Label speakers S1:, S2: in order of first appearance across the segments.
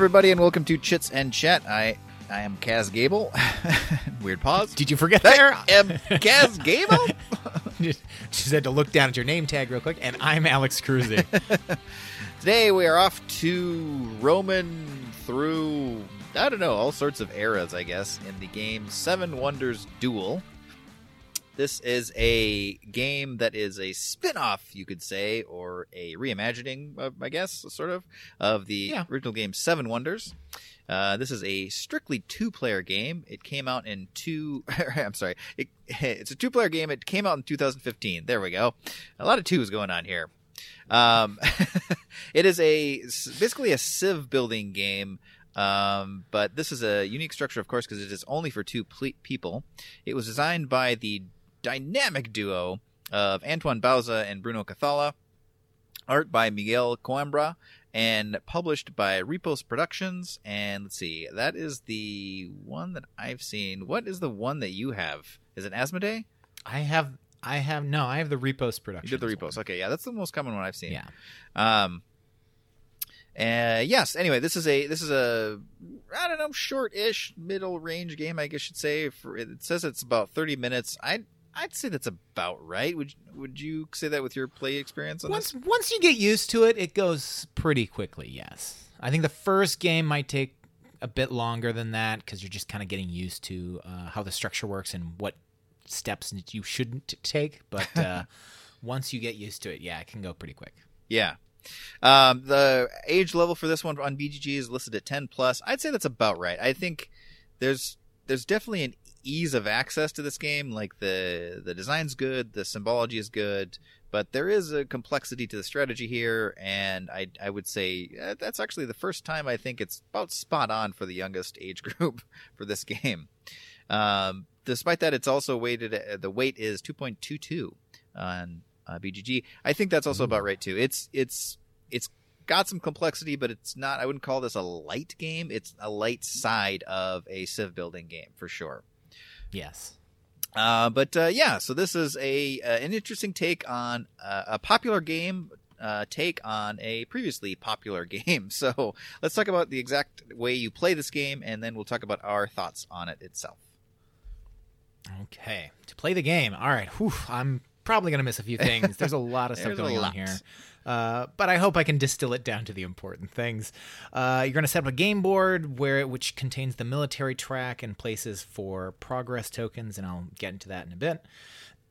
S1: everybody, and welcome to Chits and Chat. I I am Kaz Gable. Weird pause.
S2: Did you forget there?
S1: I am Kaz Gable.
S2: just, just had to look down at your name tag real quick, and I'm Alex Cruzy.
S1: Today we are off to Roman through I don't know all sorts of eras, I guess, in the game Seven Wonders Duel. This is a game that is a spin-off, you could say, or a reimagining, of, I guess, sort of, of the
S2: Yeah.
S1: original game Seven Wonders. Uh, this is a strictly two-player game. It came out in two. I'm sorry. It, it's a two-player game. It came out in 2015. There we go. A lot of twos going on here. Um, it is a basically a Civ building game. Um, but this is a unique structure, of course, because it is only for two ple- people. It was designed by the dynamic duo of Antoine Bauza and Bruno Cathala, art by Miguel Coimbra, and published by Repos Productions. And let's see, that is the one that I've seen. What is the one that you have? Is it Asmodee?
S2: I have, I have no, I have the Repos
S1: You
S2: production.
S1: did the Repos. Okay, yeah, that's the most common one I've seen.
S2: Yeah.
S1: Um. Uh, yes. Anyway, this is a this is a I don't know short-ish middle range game I guess you'd say. For, it says it's about thirty minutes. I I'd say that's about right. Would would you say that with your play experience on
S2: Once
S1: this?
S2: once you get used to it, it goes pretty quickly. Yes, I think the first game might take a bit longer than that because you're just kind of getting used to uh, how the structure works and what steps you shouldn't take. But uh, once you get used to it, yeah, it can go pretty quick.
S1: Yeah. Um, the age level for this one on BGG is listed at 10 plus. I'd say that's about right. I think there's there's definitely an ease of access to this game. Like the the design's good, the symbology is good, but there is a complexity to the strategy here, and I I would say uh, that's actually the first time I think it's about spot on for the youngest age group for this game. Um, despite that, it's also weighted. The weight is 2.22 on uh, BGG. I think that's also about right too. It's it's it's got some complexity, but it's not. I wouldn't call this a light game. It's a light side of a civ building game for sure.
S2: Yes.
S1: Uh, but uh, yeah, so this is a uh, an interesting take on uh, a popular game. Uh, take on a previously popular game. So let's talk about the exact way you play this game, and then we'll talk about our thoughts on it itself.
S2: Okay. To play the game. All right. Whew, I'm probably going to miss a few things. There's a lot of stuff going on here. Uh, but I hope I can distill it down to the important things. Uh, you're going to set up a game board where which contains the military track and places for progress tokens, and I'll get into that in a bit.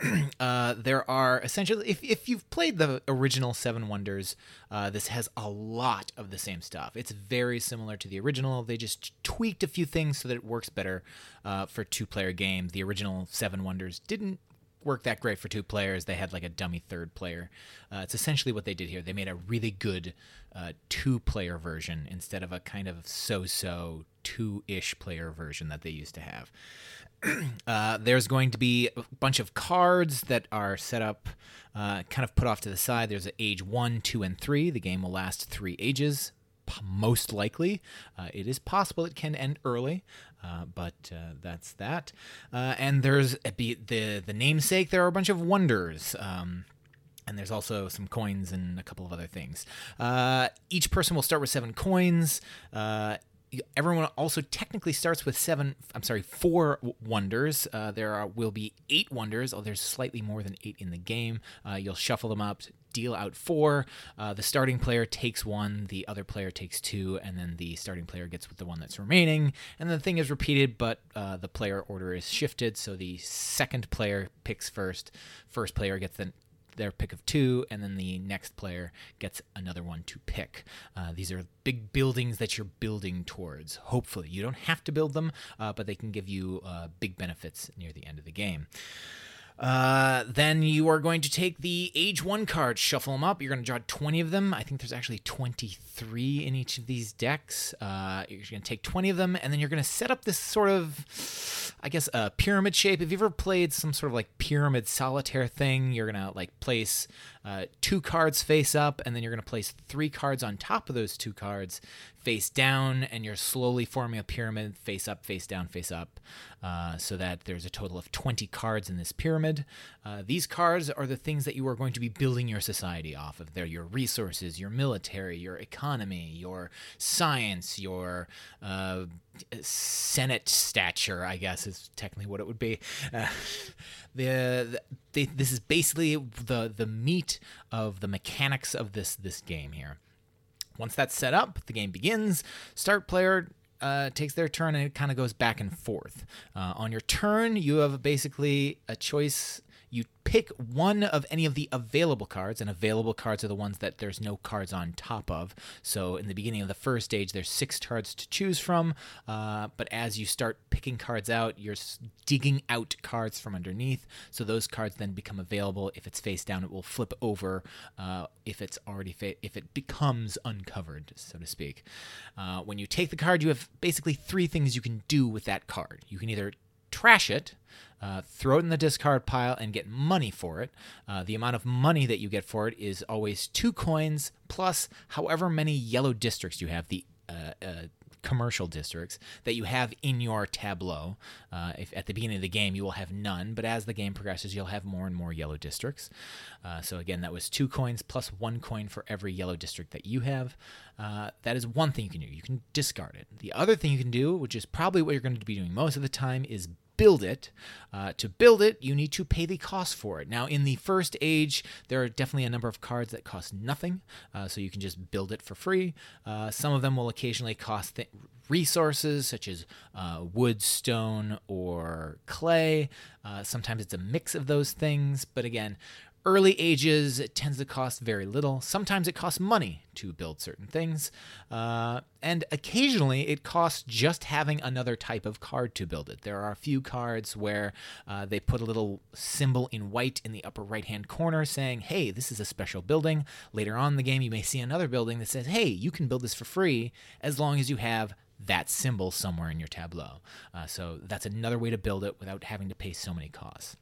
S2: uh, there are essentially, if, if you've played the original Seven Wonders, uh, this has a lot of the same stuff. It's very similar to the original. They just tweaked a few things so that it works better uh, for two player game. The original Seven Wonders didn't work that great for two players. They had like a dummy third player. Uh, it's essentially what they did here. They made a really good uh, two player version instead of a kind of so so two ish player version that they used to have. Uh, there's going to be a bunch of cards that are set up, uh, kind of put off to the side. There's age one, two, and three. The game will last three ages, most likely. Uh, it is possible it can end early, uh, but uh, that's that. Uh, and there's a be the the namesake. There are a bunch of wonders. Um, and there's also some coins and a couple of other things. Uh, each person will start with seven coins. Uh, everyone also technically starts with seven. I'm sorry, four wonders. Uh, there are, will be eight wonders. Oh, there's slightly more than eight in the game. Uh, you'll shuffle them up, deal out four. Uh, the starting player takes one, the other player takes two, and then the starting player gets with the one that's remaining. And the thing is repeated, but uh, the player order is shifted. So the second player picks first. First player gets the their pick of two, and then the next player gets another one to pick. Uh, these are big buildings that you're building towards. Hopefully, you don't have to build them, uh, but they can give you uh, big benefits near the end of the game. Uh, then you are going to take the age one cards, shuffle them up. You're going to draw 20 of them. I think there's actually 23 in each of these decks. Uh, you're going to take 20 of them, and then you're going to set up this sort of, I guess, a pyramid shape. Have you've ever played some sort of like pyramid solitaire thing? You're going to like place uh, two cards face up, and then you're going to place three cards on top of those two cards face down, and you're slowly forming a pyramid face up, face down, face up, uh, so that there's a total of 20 cards in this pyramid. Uh, these cards are the things that you are going to be building your society off of. They're your resources, your military, your economy, your science, your uh, Senate stature, I guess is technically what it would be. Uh, the, the this is basically the the meat of the mechanics of this this game here. Once that's set up, the game begins. Start player uh, takes their turn and it kind of goes back and forth. Uh, on your turn, you have basically a choice you pick one of any of the available cards, and available cards are the ones that there's no cards on top of. So in the beginning of the first stage, there's six cards to choose from, uh, but as you start picking cards out, you're digging out cards from underneath. So those cards then become available. If it's face down, it will flip over. Uh, if it's already fa- if it becomes uncovered, so to speak. Uh, when you take the card, you have basically three things you can do with that card. You can either trash it, uh, throw it in the discard pile, and get money for it. Uh, the amount of money that you get for it is always two coins plus however many yellow districts you have. The uh, uh commercial districts that you have in your tableau. Uh, if at the beginning of the game you will have none, but as the game progresses, you'll have more and more yellow districts. Uh, so again, that was two coins plus one coin for every yellow district that you have. That is one thing you can do. You can discard it. The other thing you can do, which is probably what you're going to be doing most of the time, is build it. Uh, to build it, you need to pay the cost for it. Now, in the first age, there are definitely a number of cards that cost nothing, uh, so you can just build it for free. Uh, some of them will occasionally cost th- resources such as uh, wood, stone, or clay. Uh, sometimes it's a mix of those things, but again, early ages, it tends to cost very little. Sometimes it costs money to build certain things. Uh, and occasionally it costs just having another type of card to build it. There are a few cards where uh, they put a little symbol in white in the upper right hand corner saying, hey, this is a special building. Later on in the game, you may see another building that says, hey, you can build this for free as long as you have that symbol somewhere in your tableau. Uh, so that's another way to build it without having to pay so many costs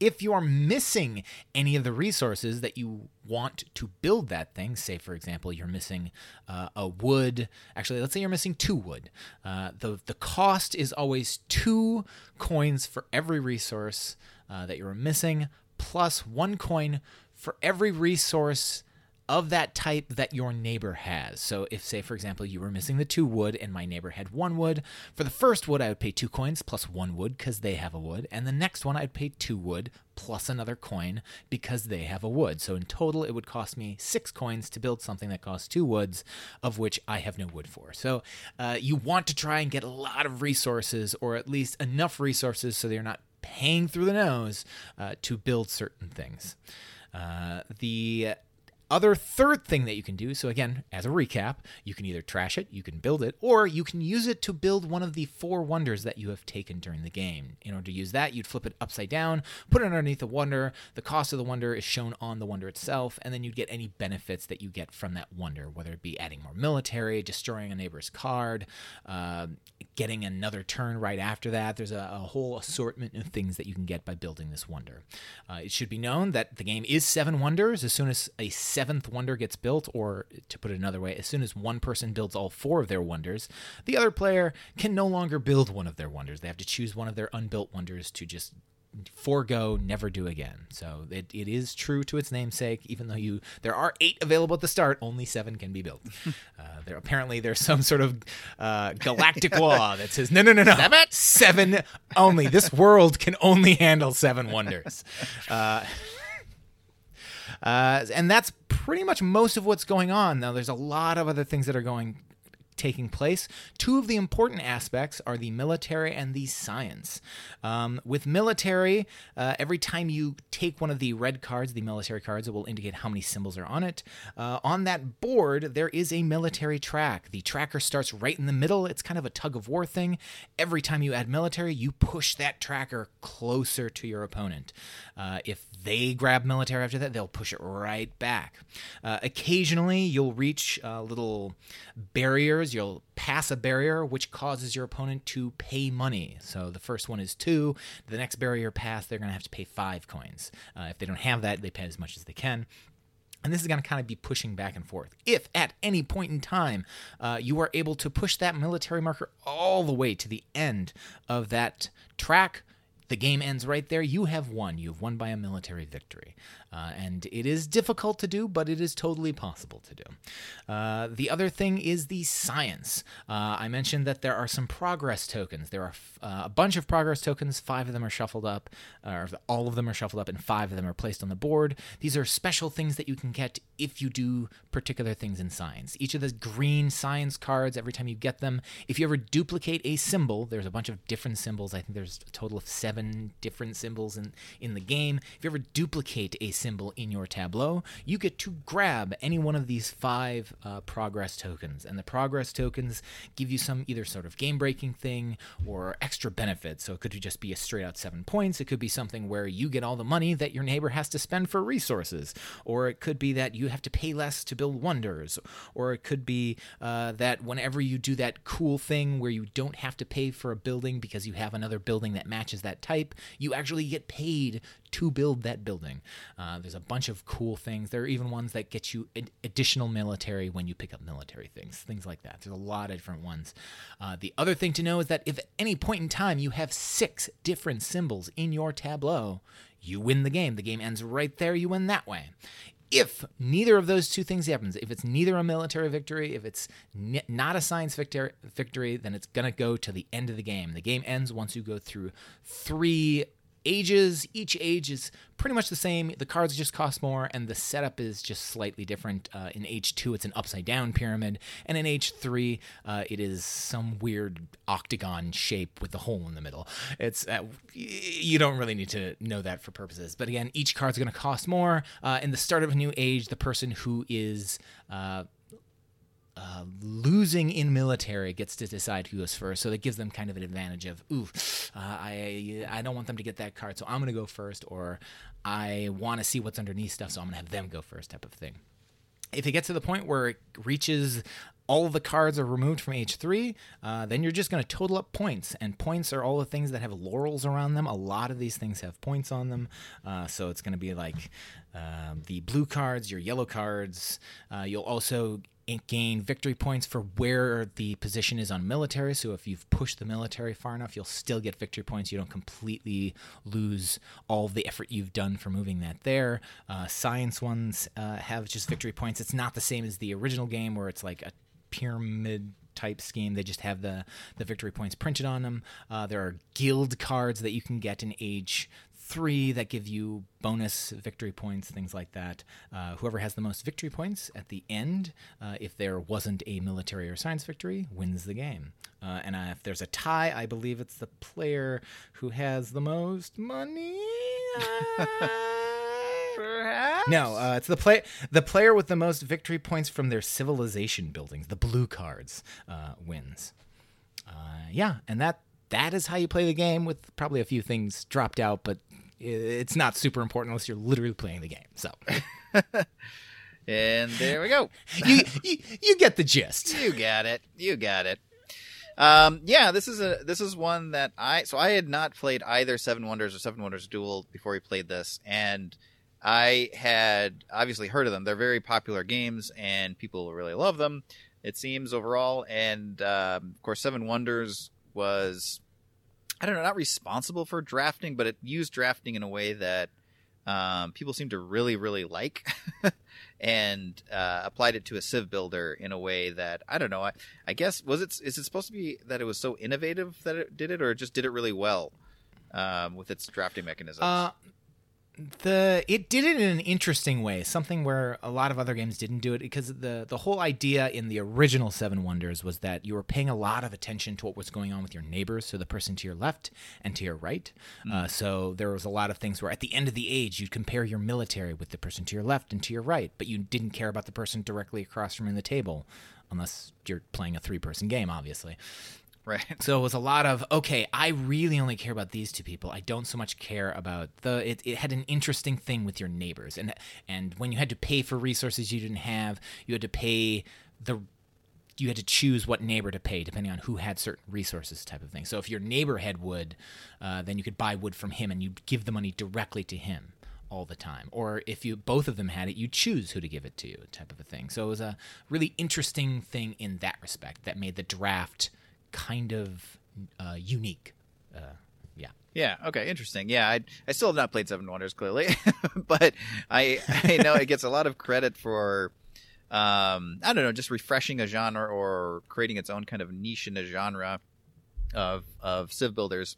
S2: if you are missing any of the resources that you want to build that thing, say for example you're missing uh, a wood, actually let's say you're missing two wood, uh, the the cost is always two coins for every resource uh, that you're missing, plus one coin for every resource of that type that your neighbor has. So, if, say, for example, you were missing the two wood and my neighbor had one wood, for the first wood, I would pay two coins plus one wood because they have a wood. And the next one, I'd pay two wood plus another coin because they have a wood. So, in total, it would cost me six coins to build something that costs two woods, of which I have no wood for. So, uh, you want to try and get a lot of resources, or at least enough resources so they're not paying through the nose uh, to build certain things. Uh, the other third thing that you can do. So again as a recap you can either trash it you can build it or you can use it to build one of the four wonders that you have taken during the game. In order to use that you'd flip it upside down put it underneath the wonder the cost of the wonder is shown on the wonder itself and then you'd get any benefits that you get from that wonder whether it be adding more military destroying a neighbor's card uh, getting another turn right after that. There's a, a, whole assortment of things that you can get by building this wonder. Uh, it should be known that the game is seven wonders. As soon as a seventh wonder gets built, or to put it another way, as soon as one person builds all four of their wonders, the other player can no longer build one of their wonders. They have to choose one of their unbuilt wonders to just forego never do again. So it, it is true to its namesake even though you there are eight available at the start only seven can be built. Uh, there apparently there's some sort of uh, galactic law that says no no no no. Seven, seven only. This world can only handle seven wonders. Uh, uh, and that's pretty much most of what's going on. Now, there's a lot of other things that are going taking place. Two of the important aspects are the military and the science. Um, with military, uh, every time you take one of the red cards, the military cards, it will indicate how many symbols are on it. Uh, on that board, there is a military track. The tracker starts right in the middle. It's kind of a tug of war thing. Every time you add military, you push that tracker closer to your opponent. Uh, if they grab military after that, they'll push it right back. Uh, occasionally, you'll reach uh, little barriers. You'll pass a barrier, which causes your opponent to pay money. So the first one is two. The next barrier pass, they're going to have to pay five coins. Uh, if they don't have that, they pay as much as they can. And this is going to kind of be pushing back and forth. If at any point in time uh, you are able to push that military marker all the way to the end of that track, the game ends right there. You have won. You've won by a military victory. Uh, and it is difficult to do, but it is totally possible to do. Uh, the other thing is the science. Uh, I mentioned that there are some progress tokens. There are uh, a bunch of progress tokens. Five of them are shuffled up, or all of them are shuffled up, and five of them are placed on the board. These are special things that you can get if you do particular things in science. Each of the green science cards, every time you get them, if you ever duplicate a symbol, there's a bunch of different symbols. I think there's a total of seven different symbols in, in the game. If you ever duplicate a symbol in your tableau, you get to grab any one of these five uh, progress tokens. And the progress tokens give you some either sort of game breaking thing or extra benefit. So it could just be a straight out seven points. It could be something where you get all the money that your neighbor has to spend for resources. Or it could be that you have to pay less to build wonders. Or it could be uh, that whenever you do that cool thing where you don't have to pay for a building because you have another building that matches that type, you actually get paid to build that building. Uh, there's a bunch of cool things. There are even ones that get you ad- additional military when you pick up military things, things like that. There's a lot of different ones. Uh, the other thing to know is that if at any point in time you have six different symbols in your tableau, you win the game. The game ends right there. You win that way if neither of those two things happens, if it's neither a military victory, if it's n- not a science victor- victory, then it's going to go to the end of the game. The game ends once you go through three ages. Each age is pretty much the same. The cards just cost more, and the setup is just slightly different. Uh, in age two, it's an upside down pyramid, and in age three, uh, it is some weird octagon shape with a hole in the middle. It's uh, you don't really need to know that for purposes, but again, each card's going to cost more. Uh, in the start of a new age, the person who is uh, losing in military gets to decide who goes first. So that gives them kind of an advantage of, ooh, uh, I I don't want them to get that card, so I'm to go first, or I want to see what's underneath stuff, so I'm to have them go first, type of thing. If it gets to the point where it reaches all the cards are removed from H3, uh, then you're just going to total up points. And points are all the things that have laurels around them. A lot of these things have points on them. Uh, so it's going to be like uh, the blue cards, your yellow cards. Uh, you'll also gain victory points for where the position is on military. So if you've pushed the military far enough, you'll still get victory points. You don't completely lose all the effort you've done for moving that there. Uh, science ones uh, have just victory points. It's not the same as the original game where it's like a pyramid type scheme. They just have the the victory points printed on them. Uh, there are guild cards that you can get in age three that give you bonus victory points, things like that. Uh, whoever has the most victory points at the end, uh, if there wasn't a military or science victory, wins the game. Uh, and uh, if there's a tie, I believe it's the player who has the most money.
S1: Perhaps?
S2: No, uh, it's the play the player with the most victory points from their civilization buildings, the blue cards, uh, wins. yeah, and that that is how you play the game with probably a few things dropped out, but it's not super important unless you're literally playing the game. So,
S1: and there we go.
S2: you, you you get the gist.
S1: You got it. You got it. Um, yeah, this is a this is one that I so I had not played either Seven Wonders or Seven Wonders Duel before we played this, and I had obviously heard of them. They're very popular games, and people really love them. It seems overall, and um, of course, Seven Wonders was I don't know, not responsible for drafting, but it used drafting in a way that um, people seem to really, really like, and uh, applied it to a Civ builder in a way that I don't know. I, I guess was it is it supposed to be that it was so innovative that it did it, or it just did it really well um, with its drafting mechanisms?
S2: Uh, the it did it in an interesting way something where a lot of other games didn't do it because the the whole idea in the original seven wonders was that you were paying a lot of attention to what was going on with your neighbors so the person to your left and to your right mm. uh, so there was a lot of things where at the end of the age you'd compare your military with the person to your left and to your right but you didn't care about the person directly across from you in the table unless you're playing a three person game obviously
S1: Right.
S2: So it was a lot of okay. I really only care about these two people. I don't so much care about the. It, it had an interesting thing with your neighbors, and and when you had to pay for resources you didn't have, you had to pay the. You had to choose what neighbor to pay depending on who had certain resources, type of thing. So if your neighbor had wood, uh, then you could buy wood from him, and you'd give the money directly to him all the time. Or if you both of them had it, you choose who to give it to, type of a thing. So it was a really interesting thing in that respect that made the draft kind of uh, unique. Uh, yeah.
S1: Yeah. Okay. Interesting. Yeah. I I still have not played Seven Wonders clearly, but I I know it gets a lot of credit for. Um, I don't know, just refreshing a genre or creating its own kind of niche in a genre of of civ builders.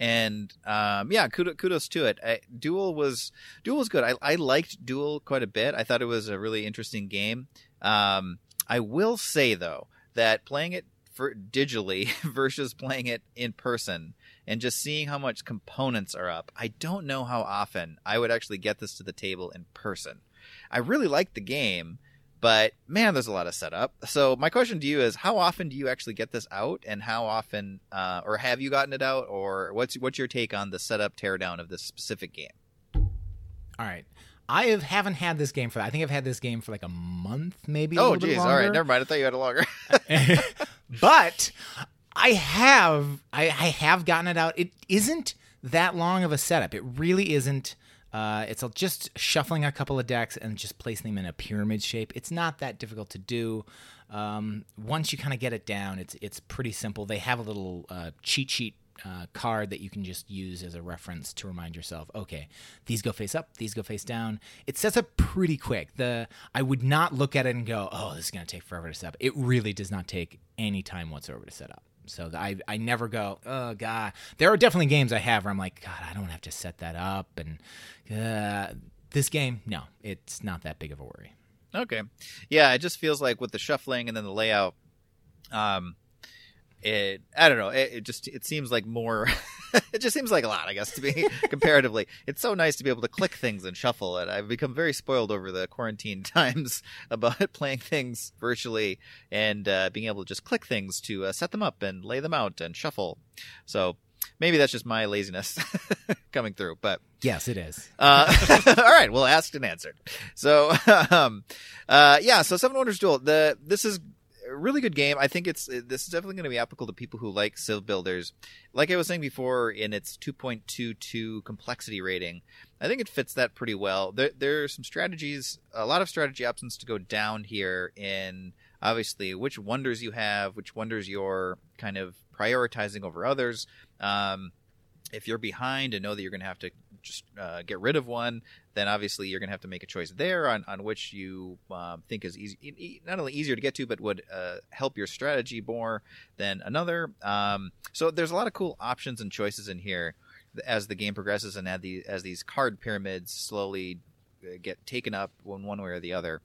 S1: And um, yeah, kudos, kudos to it. I, Duel was Duel was good. I, I liked Duel quite a bit. I thought it was a really interesting game. Um, I will say though that playing it for digitally versus playing it in person and just seeing how much components are up, I don't know how often I would actually get this to the table in person. I really like the game, but man, there's a lot of setup. So my question to you is, how often do you actually get this out, and how often, uh, or have you gotten it out, or what's what's your take on the setup teardown of this specific game?
S2: All right. I have, haven't had this game for. I think I've had this game for like a month, maybe.
S1: Oh, geez, all right, never mind. I thought you had a longer.
S2: but I have I, I have gotten it out. It isn't that long of a setup. It really isn't. Uh, it's just shuffling a couple of decks and just placing them in a pyramid shape. It's not that difficult to do. Um, once you kind of get it down, it's it's pretty simple. They have a little uh, cheat sheet uh, card that you can just use as a reference to remind yourself, okay, these go face up, these go face down. It sets up pretty quick. The I would not look at it and go, oh, this is gonna take forever to set up. It really does not take any time whatsoever to set up. So I I never go, oh god. There are definitely games I have where I'm like, God, I don't have to set that up. And uh, this game, no, it's not that big of a worry.
S1: Okay. Yeah, it just feels like with the shuffling and then the layout, um, it I don't know. It, it just it seems like more. it just seems like a lot, I guess, to me comparatively. It's so nice to be able to click things and shuffle it. I've become very spoiled over the quarantine times about playing things virtually and uh, being able to just click things to uh, set them up and lay them out and shuffle. So maybe that's just my laziness coming through, but.
S2: Yes, it is.
S1: Uh, all right, well, asked and answered. So, um, uh, yeah, so Seven Wonders Duel. The this is really good game. I think it's this is definitely going to be applicable to people who like Civ builders. Like I was saying before, in its 2.22 complexity rating, I think it fits that pretty well. There there are some strategies, a lot of strategy options to go down here in obviously which wonders you have, which wonders you're kind of prioritizing over others. Um, if you're behind and know that you're going to have to just uh, get rid of one, then obviously you're going to have to make a choice there on, on which you um, think is easy, not only easier to get to, but would uh, help your strategy more than another. Um, so there's a lot of cool options and choices in here as the game progresses and as, the, as these card pyramids slowly uh, get taken up one one way or the other.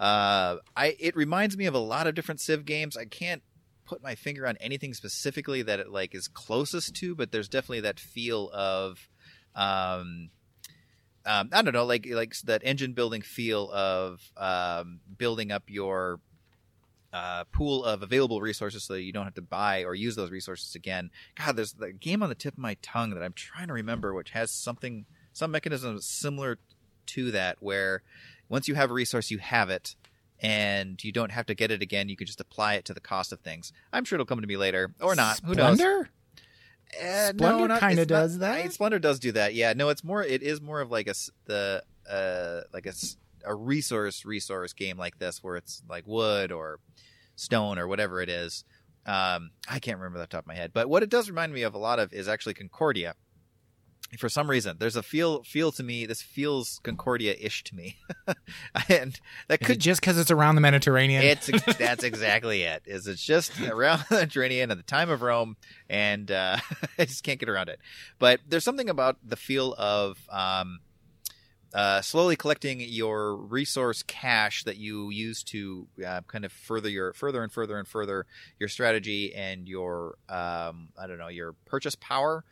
S1: Uh, I it reminds me of a lot of different Civ games. I can't put my finger on anything specifically that it like is closest to, but there's definitely that feel of um, um, I don't know, like like that engine building feel of um, building up your uh, pool of available resources so you don't have to buy or use those resources again. God, there's the game on the tip of my tongue that I'm trying to remember, which has something some mechanism similar to that, where once you have a resource, you have it. And you don't have to get it again. You can just apply it to the cost of things. I'm sure it'll come to me later, or not. Who knows?
S2: Splendor?
S1: Uh,
S2: Splendor
S1: not-
S2: kinda
S1: it's not-
S2: does that?
S1: uh, Splendor does do that. Yeah, no, it's more. It is more of like a the uh like a a resource resource game like this where it's like wood or stone or whatever it is. Um, I can't remember the top of my head, but what it does remind me of a lot of is actually Concordia. For some reason, there's a feel feel to me. This feels Concordia-ish to me, and that could
S2: just because it's around the Mediterranean?
S1: it's that's exactly it. Is it's just around the Mediterranean at the time of Rome, and uh, I just can't get around it. But there's something about the feel of um, uh, slowly collecting your resource cash that you use to uh, kind of further your further and further and further your strategy and your um, I don't know your purchase power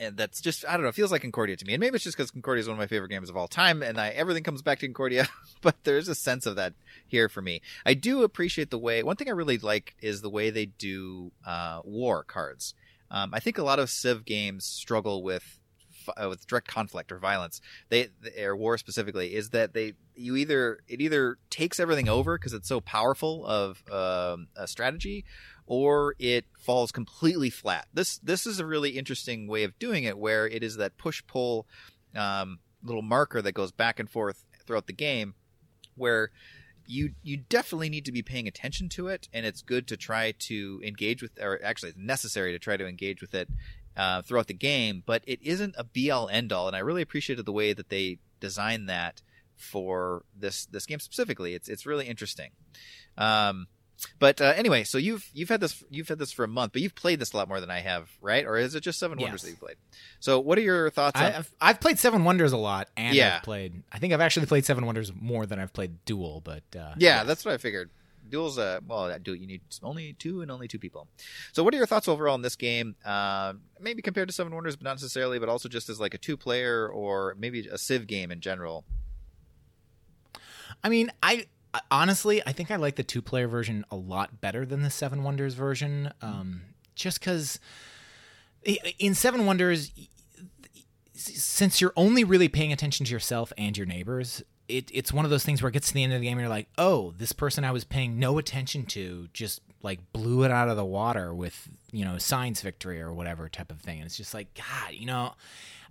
S1: and that's just I don't know. It feels like Concordia to me, and maybe it's just because Concordia is one of my favorite games of all time, and I, everything comes back to Concordia. but there's a sense of that here for me. I do appreciate the way. One thing I really like is the way they do uh, war cards. Um, I think a lot of Civ games struggle with uh, with direct conflict or violence. They or war specifically is that they you either it either takes everything over because it's so powerful of um, a strategy, or it falls completely flat. This this is a really interesting way of doing it, where it is that push pull um, little marker that goes back and forth throughout the game, where you you definitely need to be paying attention to it, and it's good to try to engage with, or actually, it's necessary to try to engage with it uh, throughout the game, but it isn't a all end all. And I really appreciated the way that they designed that for this this game specifically. It's it's really interesting. Um, but uh, anyway, so you've you've had this you've had this for a month, but you've played this a lot more than I have, right? Or is it just Seven Wonders
S2: Yes.
S1: that you played? So what are your thoughts?
S2: I,
S1: on...
S2: I've, I've played Seven Wonders a lot, and
S1: Yeah.
S2: I've played. I think I've actually played Seven Wonders more than I've played Duel, but uh,
S1: Yeah,
S2: yes.
S1: that's what I figured. Duels, uh, well, that duel you need only two and only two people. So, what are your thoughts overall in this game? Uh, maybe compared to Seven Wonders, but not necessarily, but also just as like a two-player or maybe a Civ game in general.
S2: I mean, I- honestly, I think I like the two player version a lot better than the Seven Wonders version. Um, just because in Seven Wonders, since you're only really paying attention to yourself and your neighbors, it, it's one of those things where it gets to the end of the game and you're like, oh, this person I was paying no attention to just like blew it out of the water with you know science victory or whatever type of thing. And it's just like, God, you know,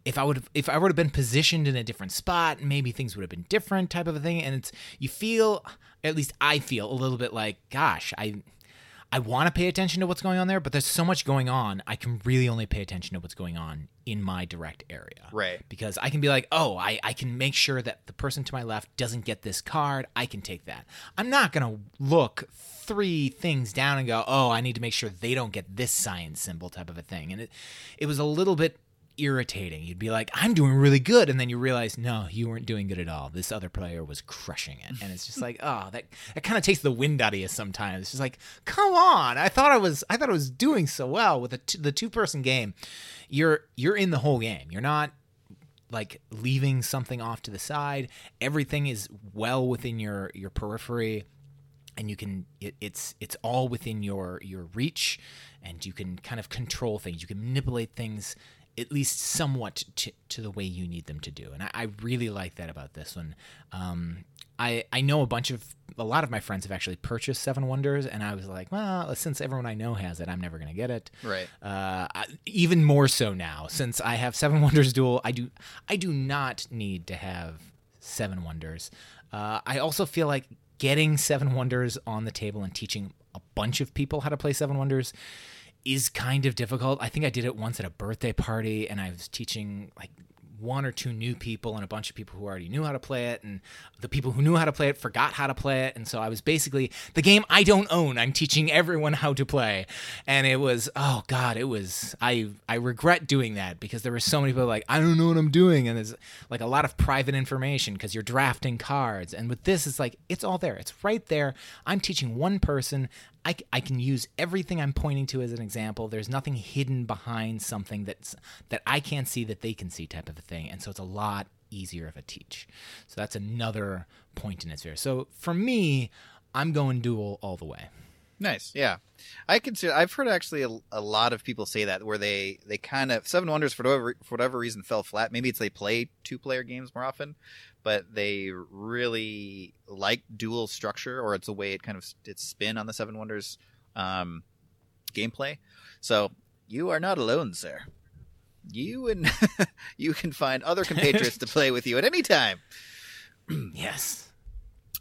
S2: if I would have, if I would have been positioned in a different spot, maybe things would have been different type of a thing. And it's you feel, at least I feel a little bit like, gosh, I I want to pay attention to what's going on there, but there's so much going on. I can really only pay attention to what's going on in my direct area.
S1: Right.
S2: Because I can be like, oh, I, I can make sure that the person to my left doesn't get this card. I can take that. I'm not going to look three things down and go, oh, I need to make sure they don't get this science symbol type of a thing. And it, it was a little bit irritating. You'd be like, I'm doing really good. And then you realize, no, you weren't doing good at all. This other player was crushing it. And it's just like, oh, that, that kind of takes the wind out of you sometimes. It's just like, come on. I thought I was, I thought I was doing so well with the, t- the two person game. You're, you're in the whole game. You're not like leaving something off to the side. Everything is well within your, your periphery and you can it, it's it's all within your your reach and you can kind of control things you can manipulate things at least somewhat to, to the way you need them to do and i, I really like that about this one um, I, I know a bunch of a lot of my friends have actually purchased seven wonders and i was like well since everyone i know has it i'm never going to get it
S1: Right.
S2: uh, I- even more so now since I have Seven Wonders Duel. I do I do not need to have Seven Wonders. Uh, I also feel like getting Seven Wonders on the table and teaching a bunch of people how to play Seven Wonders is kind of difficult. I think I did it once at a birthday party, and I was teaching like one or two new people and a bunch of people who already knew how to play it and the people who knew how to play it forgot how to play it and so I was basically the game I don't own I'm teaching everyone how to play. And it was oh god it was I I regret doing that because there were so many people like I don't know what I'm doing and there's like a lot of private information because you're drafting cards. And with this it's like it's all there. It's right there. I'm teaching one person I, I can use everything I'm pointing to as an example. There's nothing hidden behind something that's that I can't see that they can see type of a thing, and so it's a lot easier of a teach. So that's another point in its favor. So for me, I'm going Duel all the way.
S1: Nice. Yeah. I consider I've heard actually a, a lot of people say that where they they kind of Seven Wonders for whatever for whatever reason fell flat. Maybe it's they play two player games more often, but they really like dual structure or it's a way it kind of it's spin on the Seven Wonders um, gameplay. So you are not alone, sir. You and you can find other compatriots to play with you at any time.
S2: yes.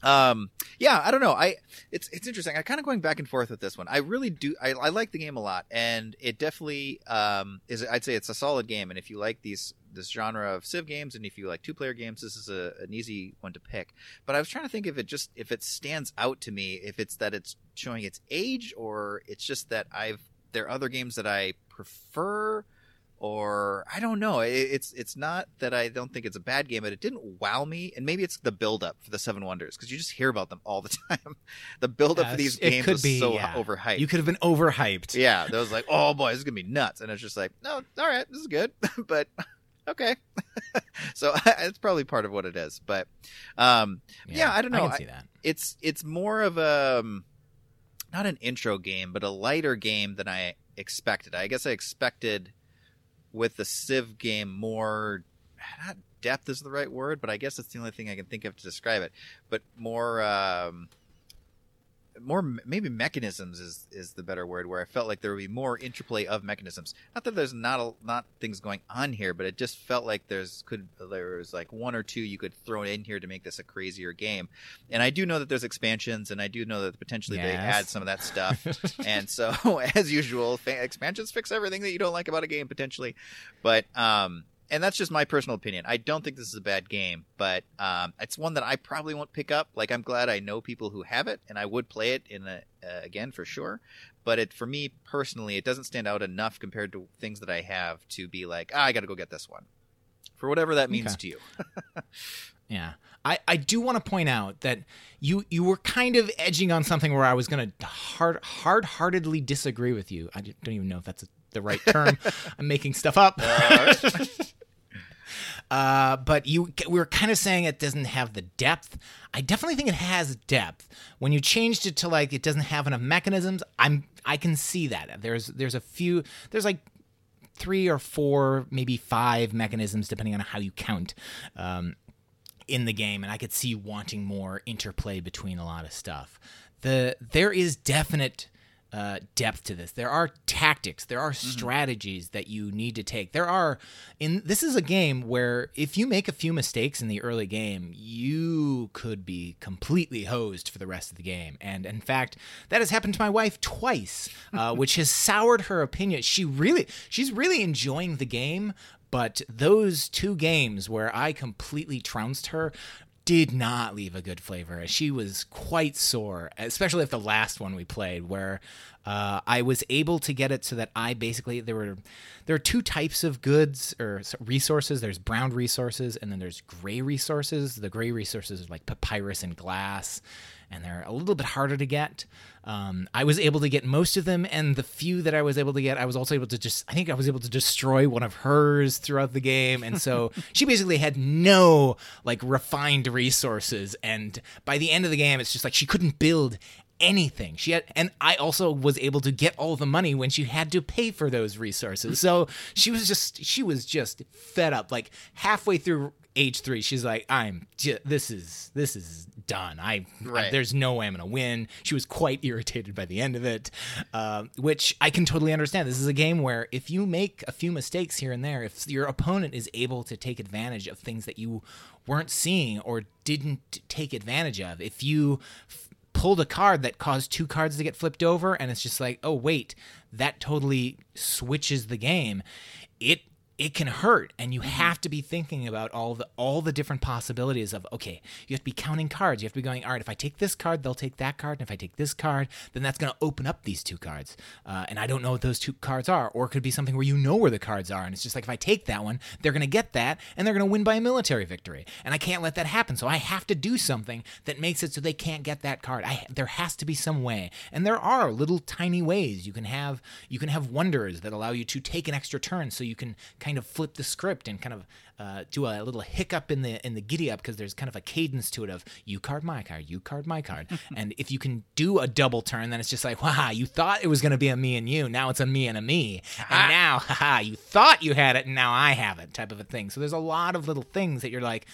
S1: Um, yeah, I don't know. I it's it's interesting. I kind of going back and forth with this one. I really do. I, I like the game a lot, and it definitely um is. I'd say it's a solid game. And if you like these this genre of Civ games, and if you like two player games, this is a, an easy one to pick. But I was trying to think if it just if it stands out to me, if it's that it's showing its age, or it's just that I've there are other games that I prefer or I don't know. It, it's it's not that I don't think it's a bad game, but it didn't wow me. And maybe it's the build up for the Seven Wonders because you just hear about them all the time. the build up
S2: Yeah,
S1: for these games
S2: could
S1: was
S2: be,
S1: so
S2: yeah.
S1: overhyped.
S2: You could have been overhyped.
S1: yeah, that was like, oh boy, this is gonna be nuts. And it's just like, no, all right, this is good, but okay. so it's probably part of what it is. But um, Yeah, I don't know.
S2: I
S1: I-
S2: can see that.
S1: it's it's more of a um, not an intro game, but a lighter game than I expected. I guess I expected with the Civ game more not depth is the right word, but I guess it's the only thing I can think of to describe it. But more um, more maybe mechanisms is is the better word where I felt like there would be more interplay of mechanisms. Not that there's not a, not things going on here, but it just felt like there's could there was like one or two you could throw in here to make this a crazier game. And I do know that there's expansions, and I do know that potentially they
S2: Yes.
S1: add some of that stuff. and so, as usual, fa- expansions fix everything that you don't like about a game potentially. But um, and that's just my personal opinion. I don't think this is a bad game, but um, it's one that I probably won't pick up. Like I'm glad I know people who have it, and I would play it in a, uh, again for sure. But it for me personally, it doesn't stand out enough compared to things that I have to be like, ah, I got to go get this one, for whatever that means
S2: Okay.
S1: to you.
S2: Yeah. I, I do want to point out that you you were kind of edging on something where I was going to hard hard heartedly disagree with you. I don't even know if that's the right term. I'm making stuff up. Uh, but you we were kind of saying it doesn't have the depth. I definitely think it has depth. When you changed it to like it doesn't have enough mechanisms, I'm I can see that. There's there's a few there's like three or four, maybe five mechanisms depending on how you count. Um, in the game and I could see wanting more interplay between a lot of stuff. The there is definite uh, depth to this. There are tactics, there are strategies that you need to take. There are in this is a game where if you make a few mistakes in the early game, you could be completely hosed for the rest of the game. And in fact, that has happened to my wife twice, uh, which has soured her opinion. She really she's really enjoying the game, but those two games where I completely trounced her did not leave a good flavor. She was quite sore, especially if the last one we played, where uh, I was able to get it so that I basically there were there are two types of goods or resources. There's brown resources and then there's gray resources. The gray resources are like papyrus and glass, and they're a little bit harder to get. Um, I was able to get most of them, and the few that I was able to get, I was also able to just, I think I was able to destroy one of hers throughout the game. And so she basically had no like refined resources. And by the end of the game, it's just like she couldn't build anything. She had, and I also was able to get all the money when she had to pay for those resources. So she was just, she was just fed up. Like halfway through age three, she's like, I'm, this is, this is done. I,
S1: Right.
S2: there's no way I'm gonna win. She was quite irritated by the end of it, uh, which I can totally understand. This is a game where if you make a few mistakes here and there, if your opponent is able to take advantage of things that you weren't seeing or didn't take advantage of, if you pulled a card that caused two cards to get flipped over, and it's just like, oh wait, that totally switches the game. It it can hurt and you have to be thinking about all the all the different possibilities of okay you have to be counting cards. You have to be going all right if i take this card they'll take that card and if i take this card then that's going to open up these two cards. Uh, and i don't know what those two cards are or it could be something where you know where the cards are and it's just like if i take that one they're going to get that and they're going to win by a military victory. And i can't let that happen so i have to do something that makes it so they can't get that card. I, there has to be some way. And there are little tiny ways. You can have you can have wonders that allow you to take an extra turn so you can kind of flip the script and kind of uh, do a little hiccup in the in the giddy up because there's kind of a cadence to it of you card my card you card my card. And if you can do a double turn then it's just like wow you thought it was going to be a me and you now it's a me and a me. And now haha you thought you had it and now I have it type of a thing. So there's a lot of little things that you're like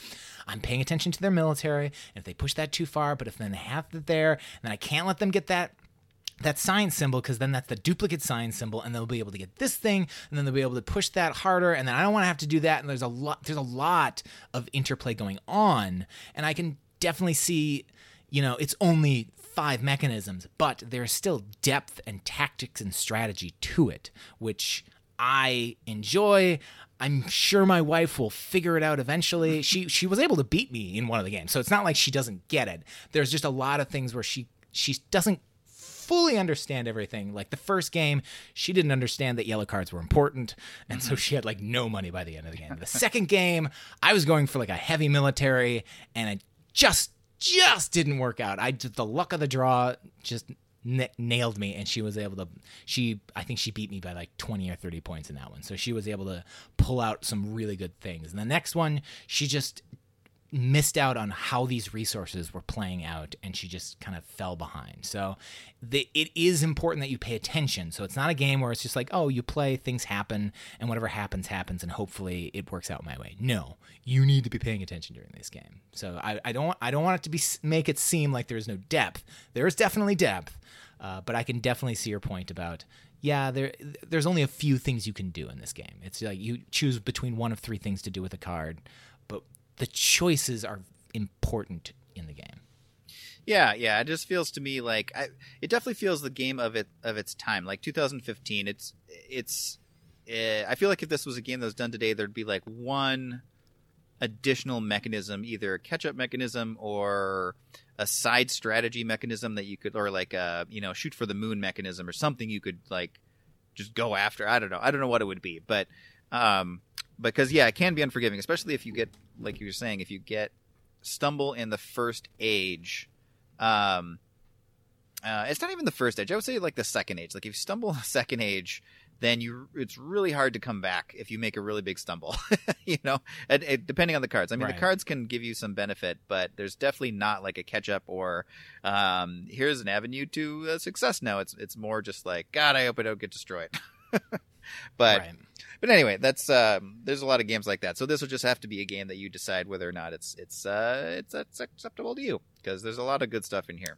S2: I'm paying attention to their military and if they push that too far but if then they have it there then I can't let them get that that sign symbol because then that's the duplicate sign symbol and they'll be able to get this thing and then they'll be able to push that harder and then I don't want to have to do that and there's a lot there's a lot of interplay going on and I can definitely see you know it's only five mechanisms but there's still depth and tactics and strategy to it which I enjoy I'm sure my wife will figure it out eventually. She she was able to beat me in one of the games. So it's not like she doesn't get it. There's just a lot of things where she she doesn't fully understand everything. Like the first game, she didn't understand that yellow cards were important, and so mm-hmm. she had like no money by the end of the game. The second game, I was going for like a heavy military, and it just just didn't work out. I just the luck of the draw just n- nailed me, and she was able to. She I think she beat me by like twenty or thirty points in that one, so she was able to pull out some really good things. And the next one, she just missed out on how these resources were playing out and she just kind of fell behind. So the, it is important that you pay attention. So it's not a game where it's just like, oh, you play, things happen, and whatever happens, happens, and hopefully it works out my way. No, you need to be paying attention during this game. So I, I don't I don't want it to be make it seem like there's no depth. There is definitely depth, uh, but I can definitely see your point about yeah, there there's only a few things you can do in this game. It's like you choose between one of three things to do with a card, but the choices are important in the game.
S1: Yeah, yeah. It just feels to me like I, it definitely feels the game of it of its time. Like 2015, it's it's. Uh, I feel like if this was a game that was done today, there'd be like one additional mechanism, either a catch-up mechanism or a side strategy mechanism that you could, or like a you know shoot for the moon mechanism or something you could like just go after. I don't know. I don't know what it would be, but um, because yeah, it can be unforgiving, especially if you get like you were saying, if you get stumble in the first age. Um, uh, it's not even the first age. I would say like the second age. Like if you stumble in the second age, then you it's really hard to come back if you make a really big stumble. you know, and, and depending on the cards. I mean,
S2: Right.
S1: the cards can give you some benefit, but there's definitely not like a catch up or um, here's an avenue to uh, success. Now it's it's more just like God, I hope I don't get destroyed. but
S2: right.
S1: But anyway, that's um, there's a lot of games like that. So this will just have to be a game that you decide whether or not it's it's uh, it's, it's acceptable to you because there's a lot of good stuff in here.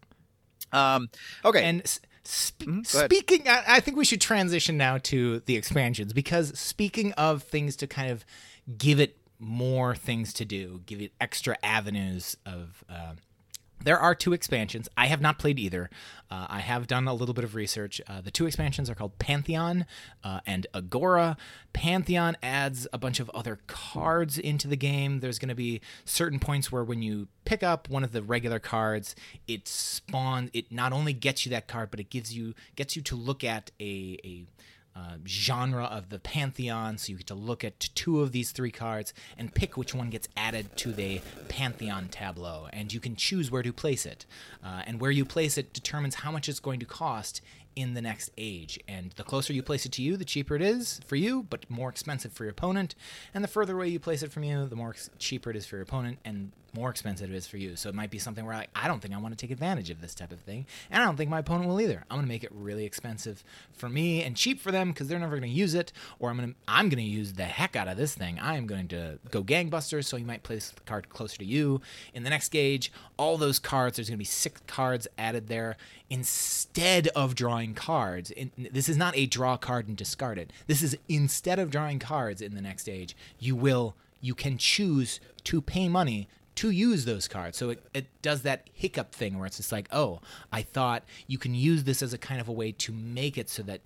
S1: Um, okay,
S2: And sp-
S1: Mhm,
S2: speaking, I, I think we should transition now to the expansions because speaking of things to kind of give it more things to do, give it extra avenues of. Uh, there are two expansions. I have not played either. Uh, I have done a little bit of research. Uh, the two expansions are called Pantheon uh, and Agora. Pantheon adds a bunch of other cards into the game. There's going to be certain points where when you pick up one of the regular cards, it spawns. It not only gets you that card, but it gives you gets you to look at a a uh, genre of the pantheon so you get to look at two of these three cards and pick which one gets added to the pantheon tableau. And you can choose where to place it. Uh, and where you place it determines how much it's going to cost in the next age. And the closer you place it to you the cheaper it is for you but more expensive for your opponent. And the further away you place it from you the more ex- cheaper it is for your opponent and more expensive it is for you. So it might be something where like i don't think i want to take advantage of this type of thing. And i don't think my opponent will either. I'm going to make it really expensive for me and cheap for them because they're never going to use it. Or i'm going to i'm going to use the heck out of this thing. I am going to go gangbusters so you might place the card closer to you. In the next gauge all those cards there's going to be six cards added there instead of drawing cards in, this is not a draw card and discard it this is instead of drawing cards in the next age you will you can choose to pay money to use those cards. So it, it does that hiccup thing where it's just like, oh, I thought you can use this as a kind of a way to make it so that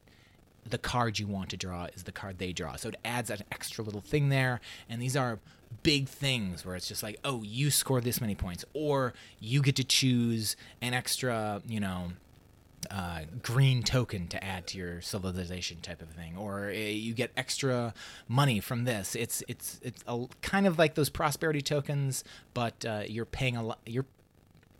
S2: the card you want to draw is the card they draw. So it adds an extra little thing there. And these are big things where it's just like, oh, you score this many points, or you get to choose an extra, you know, uh, green token to add to your civilization type of thing, or uh, you get extra money from this. It's it's it's a, kind of like those prosperity tokens, but uh, you're paying a lot. You're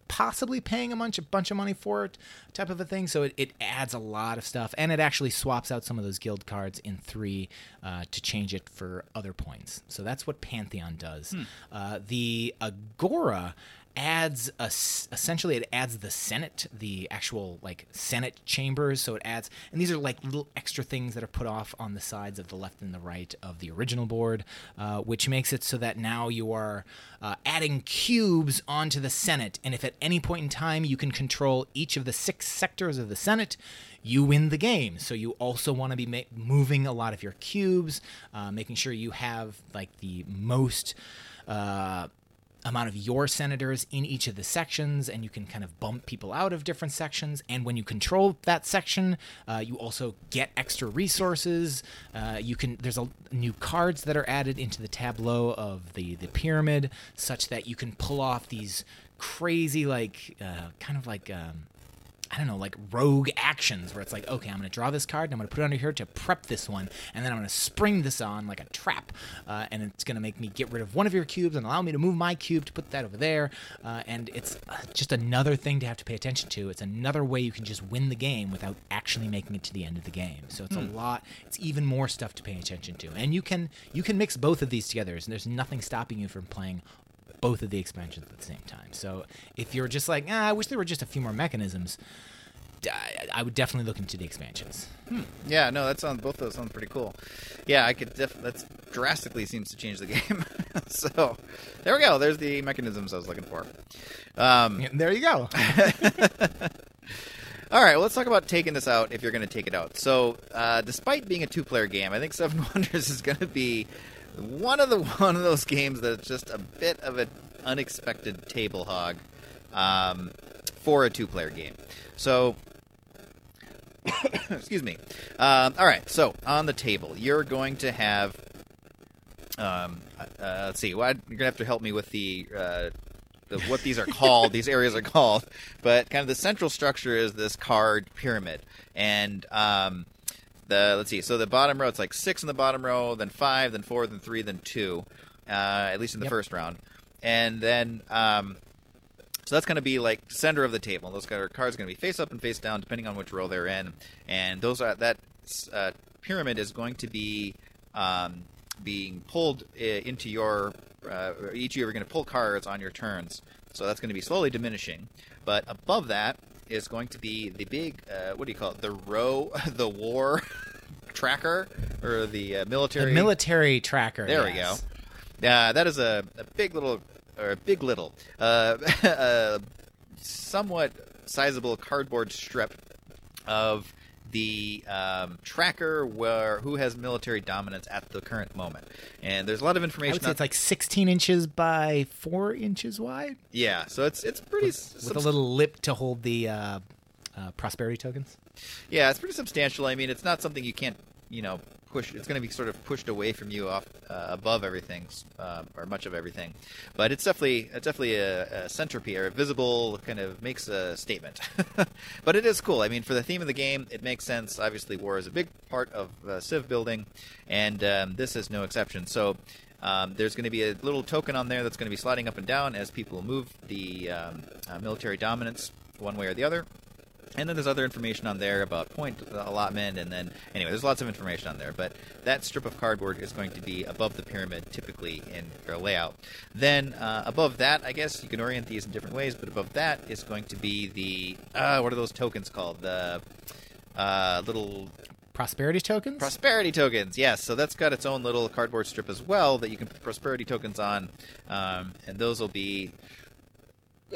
S2: possibly paying a bunch a bunch of money for it, type of a thing. So it, it adds a lot of stuff, and it actually swaps out some of those guild cards in three uh, to change it for other points. So that's what Pantheon does. Uh, the Agora adds a, essentially it adds the senate the actual like senate chambers so it adds and these are like little extra things that are put off on the sides of the left and the right of the original board uh, which makes it so that now you are uh, adding cubes onto the senate and if at any point in time you can control each of the six sectors of the senate you win the game. So you also want to be ma- moving a lot of your cubes, uh, making sure you have like the most uh, amount of your senators in each of the sections, and you can kind of bump people out of different sections. And when you control that section, uh, you also get extra resources. Uh, you can there's a new cards that are added into the tableau of the the pyramid, such that you can pull off these crazy like uh, kind of like. Um, I don't know, like rogue actions where it's like, okay, I'm going to draw this card and I'm going to put it under here to prep this one, and then I'm going to spring this on like a trap, uh, and it's going to make me get rid of one of your cubes and allow me to move my cube to put that over there. Uh, and it's uh, just another thing to have to pay attention to. It's another way you can just win the game without actually making it to the end of the game. So it's a lot. It's even more stuff to pay attention to, and you can you can mix both of these together. And there's nothing stopping you from playing both of the expansions at the same time. So if you're just like, ah, I wish there were just a few more mechanisms, I, I would definitely look into the expansions.
S1: Yeah, no, that sounds both those sound pretty cool. Yeah, I could def- that's drastically seems to change the game. so there we go. There's the mechanisms I was looking for. Um,
S2: Yeah, there you go.
S1: All right, well, let's talk about taking this out if you're going to take it out. So, uh, despite being a two-player game, I think Seven Wonders is going to be one of the one of those games that's just a bit of an unexpected table hog um, for a two-player game. So, excuse me. Um, all right, so on the table, you're going to have. Um, uh, let's see. Well, you're gonna have to help me with the uh, the, what these are called. these areas are called, but kind of the central structure is this card pyramid, and um, the let's see. So the bottom row, it's like six in the bottom row, then five, then four, then three, then two. Uh, at least in the
S2: Yep.
S1: first round, and then um, so that's going to be like center of the table. Those cards are going to be face up and face down, depending on which row they're in. And those are that uh, pyramid is going to be um, being pulled uh, into your. Uh, each of you are going to pull cards on your turns, so that's going to be slowly diminishing. But above that is going to be the big. Uh, what do you call it? The row, the war tracker, or the uh, military.
S2: The military tracker.
S1: There we go. Uh, that is a, a big little, or a big little, uh, somewhat sizable cardboard strip of the um, tracker where who has military dominance at the current moment. And there's a lot of information.
S2: would say
S1: on-
S2: it's like 16 inches by four inches wide,
S1: yeah, so it's it's pretty
S2: with
S1: subs-
S2: a little lip to hold the uh, uh, prosperity tokens.
S1: Yeah, it's pretty substantial. I mean, it's not something you can't, you know, push. It's going to be sort of pushed away from you, off uh, above everything, uh, or much of everything. But it's definitely, it's definitely a, a centerpiece, or a visible kind of makes a statement. but it is cool. I mean, for the theme of the game, it makes sense. Obviously, war is a big part of uh, Civ building, and um, this is no exception. So. Um, there's going to be a little token on there that's going to be sliding up and down as people move the um, uh, military dominance one way or the other. And then there's other information on there about point allotment, and then anyway, there's lots of information on there. But that strip of cardboard is going to be above the pyramid, typically in your layout. Then uh, above that, I guess you can orient these in different ways. But above that is going to be the uh, what are those tokens called? The uh, little
S2: Prosperity tokens.
S1: prosperity tokens. Yes, so that's got its own little cardboard strip as well that you can put prosperity tokens on, um, and those will be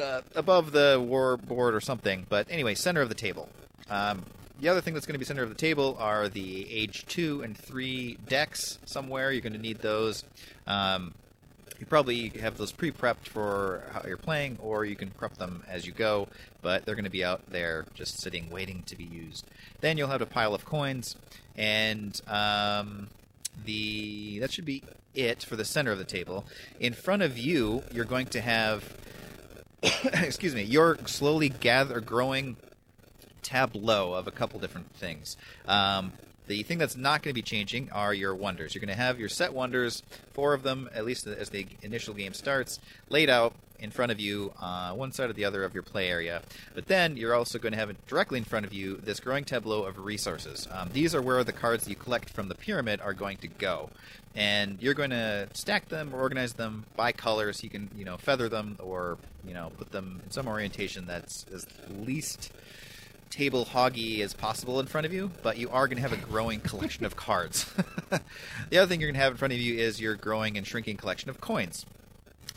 S1: uh, above the war board or something. But anyway, center of the table. Um, the other thing that's going to be center of the table are the age two and three decks. Somewhere you're going to need those. Um, you probably have those pre-prepped for how you're playing, or you can prep them as you go. But they're going to be out there, just sitting, waiting to be used. Then you'll have a pile of coins, and um, the that should be it for the center of the table. In front of you, you're going to have excuse me, your slowly gather growing tableau of a couple different things. Um, the thing that's not going to be changing are your wonders. You're going to have your set wonders, four of them, at least as the initial game starts, laid out in front of you, uh, one side or the other of your play area. But then you're also going to have directly in front of you this growing tableau of resources. Um, these are where the cards you collect from the pyramid are going to go, and you're going to stack them or organize them by colors. You can, you know, feather them or you know put them in some orientation that's as least table hoggy as possible in front of you, but you are going to have a growing collection of cards. the other thing you're going to have in front of you is your growing and shrinking collection of coins.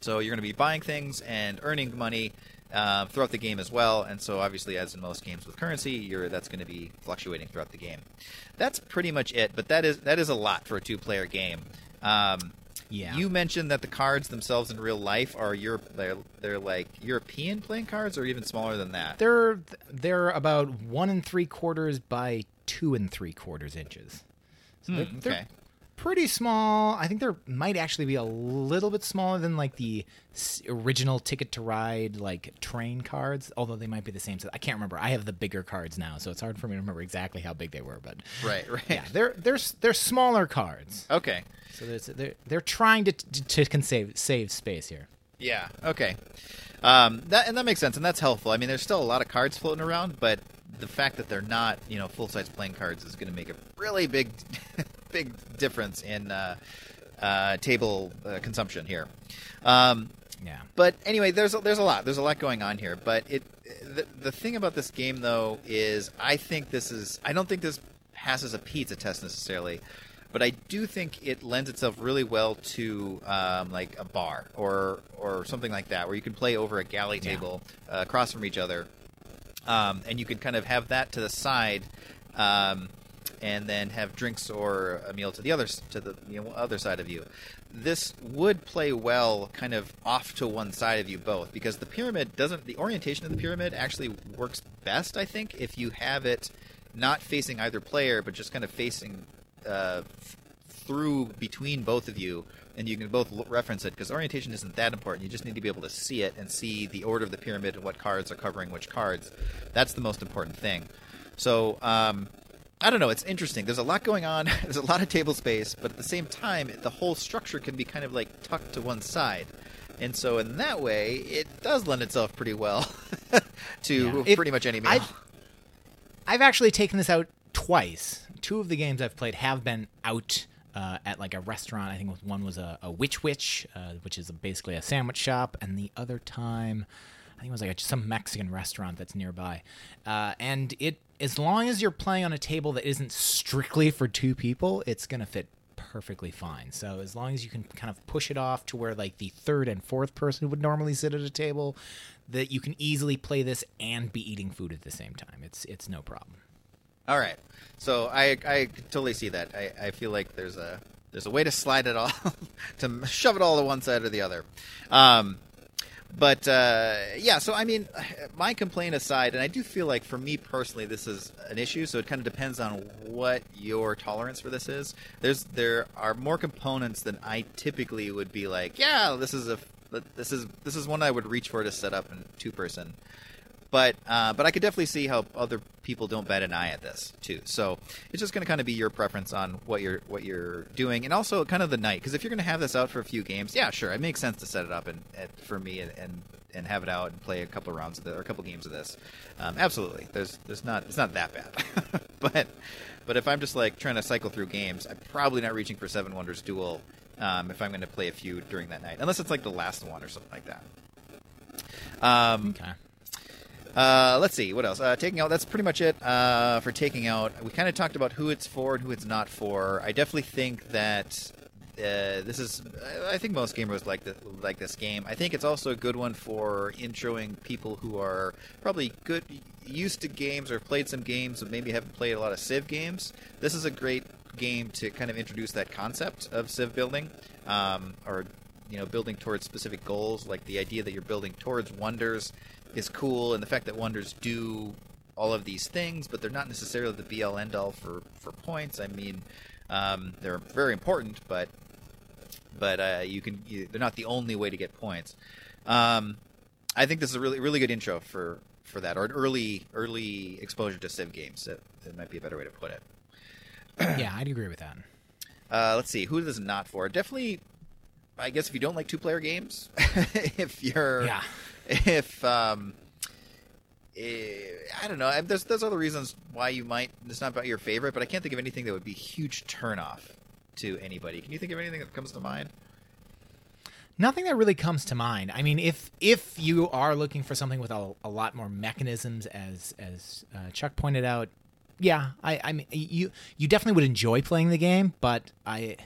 S1: So you're going to be buying things and earning money uh, throughout the game as well. And so obviously, as in most games with currency, that's going to be fluctuating throughout the game. That's pretty much it. But that is that is a lot for a two-player game. Um,
S2: Yeah.
S1: You mentioned that the cards themselves in real life are Europe. They're, they're like European playing cards, or even smaller than that.
S2: They're they're about one and three quarters by two and three quarters inches. So
S1: Hmm,
S2: they're,
S1: okay.
S2: Pretty small. I think there might actually be a little bit smaller than like the original Ticket to Ride like train cards, although they might be the same size. I can't remember. I have the bigger cards now, so it's hard for me to remember exactly how big they were. But
S1: Right, right.
S2: yeah, they're they're they're smaller cards.
S1: Okay.
S2: So there's, they're they're trying to to, to save save space here.
S1: Yeah. Okay. Um, that and that makes sense, and that's helpful. I mean, there's still a lot of cards floating around, but the fact that they're not, you know, full size playing cards is going to make a really big, big difference in uh, uh, table uh, consumption here. Um,
S2: Yeah.
S1: But anyway, there's a, there's a lot. There's a lot going on here. But it the, the thing about this game though is I think this is I don't think this passes a pizza test necessarily, but I do think it lends itself really well to um, like a bar or or something like that where you can play over a galley
S2: Yeah.
S1: table uh, across from each other, um, and you can kind of have that to the side. Um, and then have drinks or a meal to the other to the you know, other side of you. This would play well, kind of off to one side of you both, because the pyramid doesn't. The orientation of the pyramid actually works best, I think, if you have it not facing either player, but just kind of facing uh, through between both of you, and you can both l- reference it. Because orientation isn't that important. You just need to be able to see it and see the order of the pyramid and what cards are covering which cards. That's the most important thing. So. Um, I don't know. It's interesting. There's a lot going on. There's a lot of table space, but at the same time, the whole structure can be kind of like tucked to one side, and so in that way, it does lend itself pretty well to
S2: Yeah. If-
S1: pretty much any meal.
S2: I've, I've actually taken this out twice. Two of the games I've played have been out uh, at like a restaurant. I think one was a, a Which Wich, uh, which is basically a sandwich shop, and the other time, I think it was like a, some Mexican restaurant that's nearby. Uh, and it, as long as you're playing on a table that isn't strictly for two people, it's gonna fit perfectly fine. So as long as you can kind of push it off to where like the third and fourth person would normally sit at a table, that you can easily play this and be eating food at the same time. It's it's no problem.
S1: All right. So I I totally see that. I, I feel like there's a there's a way to slide it all to shove it all to one side or the other. Um, but uh, yeah, so I mean, my complaint aside, and I do feel like for me personally, this is an issue. So it kind of depends on what your tolerance for this is. There's there are more components than I typically would be like. Yeah, this is a this is this is one I would reach for to set up in two person but uh, but I could definitely see how other people don't bat an eye at this too. So it's just going to kind of be your preference on what you're what you're doing, and also kind of the night. Because if you're going to have this out for a few games, yeah, sure, it makes sense to set it up and, and for me and, and and have it out and play a couple of rounds of the, or a couple games of this. Um, absolutely, there's there's not it's not that bad, but but if I'm just like trying to cycle through games, I'm probably not reaching for Seven Wonders Duel um, if I'm going to play a few during that night, unless it's like the last one or something like that. Um,
S2: Okay.
S1: Uh, let's see what else. Uh, taking out. That's pretty much it uh, for taking out. We kind of talked about who it's for and who it's not for. I definitely think that uh, this is. I think most gamers like the, like this game. I think it's also a good one for introing people who are probably good, used to games or played some games, but maybe haven't played a lot of Civ games. This is a great game to kind of introduce that concept of Civ building, um, or you know, building towards specific goals. Like the idea that you're building towards wonders is cool, and the fact that wonders do all of these things, but they're not necessarily the be all end all for for points. I mean, um, they're very important, but but uh, you can you, they're not the only way to get points. Um, I think this is a really really good intro for for that, or an early early exposure to Civ games. That, that might be a better way to put it.
S2: yeah, I'd agree with that.
S1: Uh, let's see who this is not for. Definitely, I guess if you don't like two player games, if you're
S2: Yeah.
S1: If um, eh, I don't know. There's there's other reasons why you might. It's not about your favorite, but I can't think of anything that would be a huge turnoff to anybody. Can you think of anything that comes to mind?
S2: Nothing that really comes to mind. I mean, if if you are looking for something with a, a lot more mechanisms, as as uh, Chuck pointed out, yeah, I, I mean, you you definitely would enjoy playing the game, but I,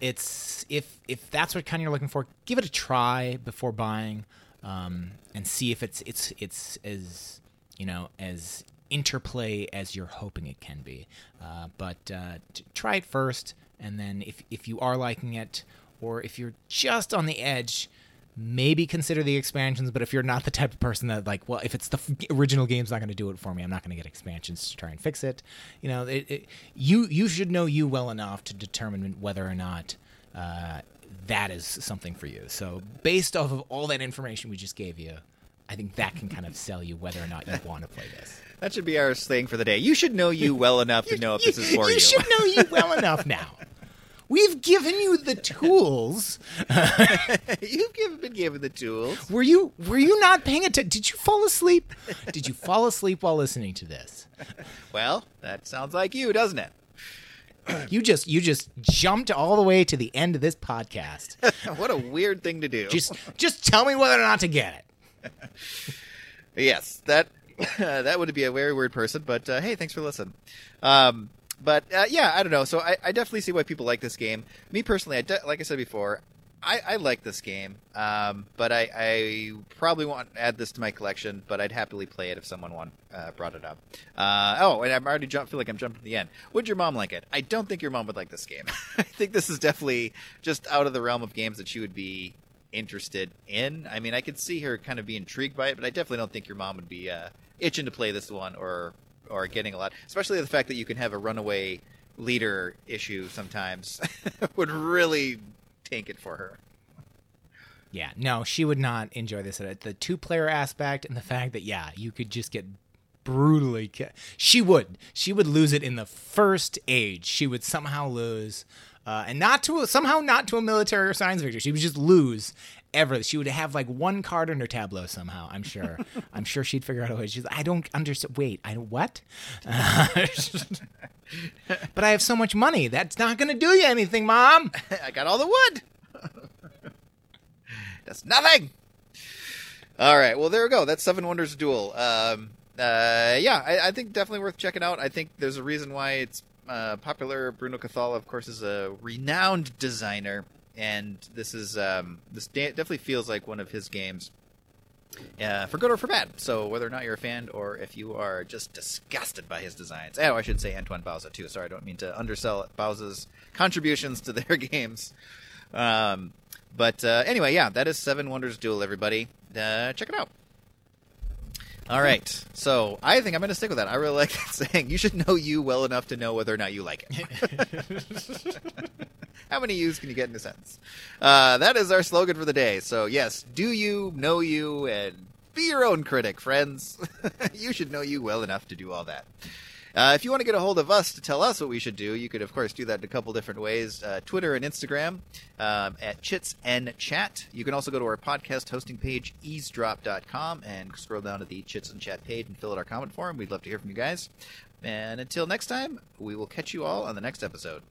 S2: it's if if that's what kind you're looking for, give it a try before buying, um, and see if it's it's it's as you know as interplay as you're hoping it can be. Uh, but uh, t- try it first, and then if if you are liking it, or if you're just on the edge, maybe consider the expansions. But if you're not the type of person that like, well, if it's the f- original game's not going to do it for me, I'm not going to get expansions to try and fix it. You know, it, it, you you should know you well enough to determine whether or not. Uh, that is something for you. So, based off of all that information we just gave you, I think that can kind of sell you whether or not you want to play this.
S1: That should be our thing for the day. You should know you well enough to know if this is for you.
S2: You should know you well enough now. We've given you the tools.
S1: You've given, been given the tools.
S2: Were you were you not paying attention? Did you fall asleep? Did you fall asleep while listening to this?
S1: Well, that sounds like you, doesn't it?
S2: You just you just jumped all the way to the end of this podcast.
S1: what a weird thing to do.
S2: Just just tell me whether or not to get it.
S1: yes, that that would be a very weird person. But uh, hey, thanks for listening. Um, but uh, yeah, I don't know. So I, I, definitely see why people like this game. Me personally, I de- like I said before, I, I like this game. Um, but I, I, probably won't add this to my collection. But I'd happily play it if someone want, uh, brought it up. Uh, oh, and I'm already jump, feel like I'm jumping to the end. Would your mom like it? I don't think your mom would like this game. I think this is definitely just out of the realm of games that she would be interested in. I mean, I could see her kind of be intrigued by it, but I definitely don't think your mom would be uh, itching to play this one or or getting a lot. Especially the fact that you can have a runaway leader issue sometimes would really tank it for her.
S2: Yeah, no, she would not enjoy this. The two player aspect and the fact that yeah, you could just get brutally. She would. She would lose it in the first age. She would somehow lose uh, and not to somehow not to a military or science victory. She would just lose ever. She would have like one card in her tableau somehow. I'm sure. I'm sure she'd figure out a way. She's. I don't understand. Wait, I what? But I have so much money. That's not going to do you anything, Mom.
S1: I got all the wood. That's nothing. All right. Well, there we go. That's Seven Wonders Duel. Um, uh, yeah, I, I, think definitely worth checking out. I think there's a reason why it's uh, popular. Bruno Cathala, of course, is a renowned designer, and this is um, this definitely feels like one of his games. Uh, for good or for bad. So whether or not you're a fan or if you are just disgusted by his designs. Oh, I should say Antoine Bauza too. Sorry, I don't mean to undersell Bauza's contributions to their games. Um, but uh, anyway, yeah, that is Seven Wonders Duel, everybody. Uh, check it out. All right. So I think I'm going to stick with that. I really like saying you should know you well enough to know whether or not you like it. How many U's can you get in a sentence? Uh, that is our slogan for the day. So, yes, do you know you and be your own critic, friends. you should know you well enough to do all that. Uh, if you want to get a hold of us to tell us what we should do, you could, of course, do that in a couple different ways uh, Twitter and Instagram um, at Chits and Chat. You can also go to our podcast hosting page, eavesdrop.com, and scroll down to the Chits and Chat page and fill out our comment form. We'd love to hear from you guys. And until next time, we will catch you all on the next episode.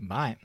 S2: Bye.